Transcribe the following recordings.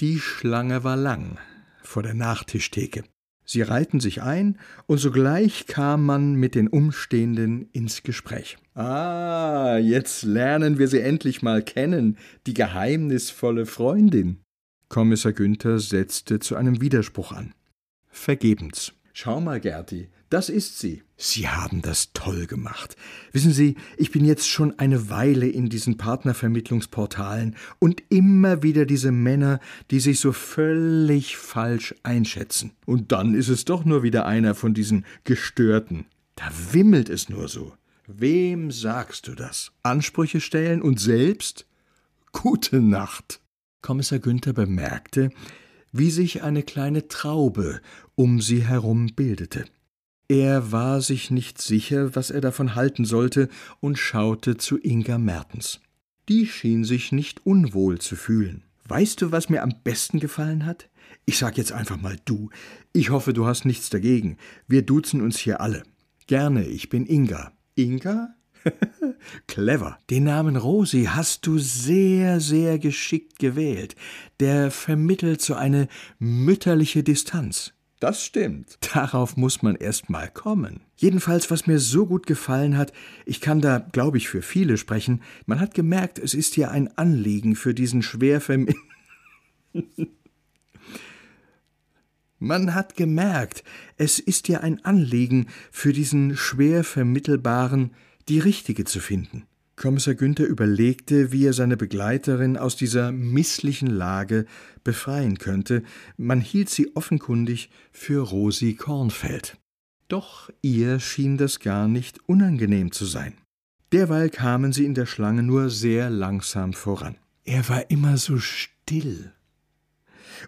Die Schlange war lang vor der Nachtischtheke. Sie reihten sich ein, und sogleich kam man mit den Umstehenden ins Gespräch. Ah, jetzt lernen wir sie endlich mal kennen, die geheimnisvolle Freundin. Kommissar Günther setzte zu einem Widerspruch an. Vergebens. Schau mal, Gerti, das ist sie. Sie haben das toll gemacht. Wissen Sie, ich bin jetzt schon eine Weile in diesen Partnervermittlungsportalen und immer wieder diese Männer, die sich so völlig falsch einschätzen. Und dann ist es doch nur wieder einer von diesen Gestörten. Da wimmelt es nur so. Wem sagst du das? Ansprüche stellen und selbst? Gute Nacht. Kommissar Günther bemerkte, wie sich eine kleine Traube um sie herum bildete. Er war sich nicht sicher, was er davon halten sollte, und schaute zu Inga Mertens. Die schien sich nicht unwohl zu fühlen. Weißt du, was mir am besten gefallen hat? Ich sag jetzt einfach mal du. Ich hoffe, du hast nichts dagegen. Wir duzen uns hier alle. Gerne, ich bin Inga. Inga? Clever. Den Namen Rosi hast du sehr, sehr geschickt gewählt. Der vermittelt so eine mütterliche Distanz. Das stimmt. Darauf muss man erst mal kommen. Jedenfalls, was mir so gut gefallen hat, ich kann da, glaube ich, für viele sprechen, man hat gemerkt, es ist hier ein Anliegen für diesen schwer Man hat gemerkt, es ist dir ein Anliegen, für diesen schwer vermittelbaren die richtige zu finden. Kommissar Günther überlegte, wie er seine Begleiterin aus dieser misslichen Lage befreien könnte. Man hielt sie offenkundig für Rosi Kornfeld. Doch ihr schien das gar nicht unangenehm zu sein. Derweil kamen sie in der Schlange nur sehr langsam voran. Er war immer so still.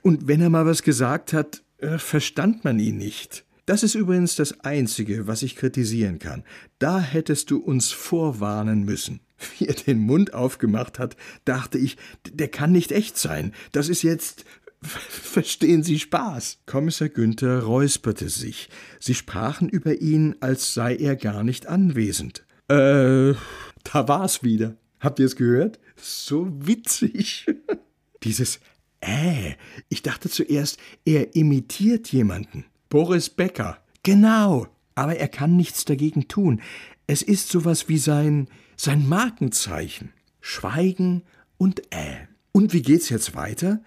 Und wenn er mal was gesagt hat, äh, verstand man ihn nicht. Das ist übrigens das Einzige, was ich kritisieren kann. Da hättest du uns vorwarnen müssen. Wie er den Mund aufgemacht hat, dachte ich, der kann nicht echt sein. Das ist jetzt. Verstehen Sie Spaß? Kommissar Günther räusperte sich. Sie sprachen über ihn, als sei er gar nicht anwesend. Äh, da war's wieder. Habt ihr es gehört? So witzig. Dieses Äh, ich dachte zuerst, er imitiert jemanden. Boris Becker. Genau. Aber er kann nichts dagegen tun. Es ist sowas wie sein, sein Markenzeichen. Schweigen und äh. Und wie geht's jetzt weiter?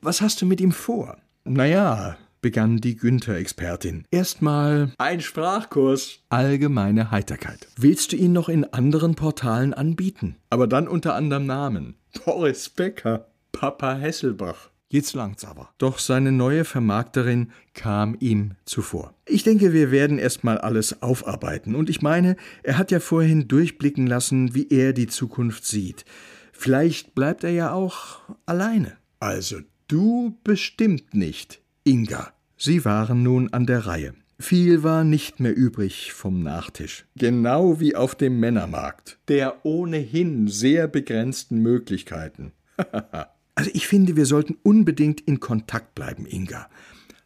Was hast du mit ihm vor? Naja, begann die Günther-Expertin. Erstmal ein Sprachkurs. Allgemeine Heiterkeit. Willst du ihn noch in anderen Portalen anbieten? Aber dann unter anderem Namen. Boris Becker. Papa Hesselbach. Jetzt langt's aber. Doch seine neue Vermarkterin kam ihm zuvor. Ich denke, wir werden erst mal alles aufarbeiten. Und ich meine, er hat ja vorhin durchblicken lassen, wie er die Zukunft sieht. Vielleicht bleibt er ja auch alleine. Also du bestimmt nicht, Inga. Sie waren nun an der Reihe. Viel war nicht mehr übrig vom Nachtisch. Genau wie auf dem Männermarkt. Der ohnehin sehr begrenzten Möglichkeiten. Also ich finde, wir sollten unbedingt in Kontakt bleiben, Inga.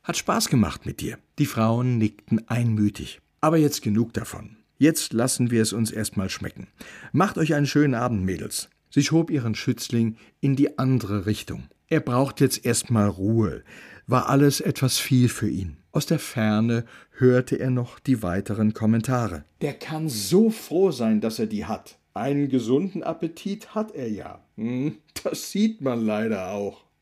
Hat Spaß gemacht mit dir. Die Frauen nickten einmütig. Aber jetzt genug davon. Jetzt lassen wir es uns erstmal schmecken. Macht euch einen schönen Abend, Mädels. Sie schob ihren Schützling in die andere Richtung. Er braucht jetzt erstmal Ruhe. War alles etwas viel für ihn. Aus der Ferne hörte er noch die weiteren Kommentare. Der kann so froh sein, dass er die hat. Einen gesunden Appetit hat er ja. Hm, das sieht man leider auch.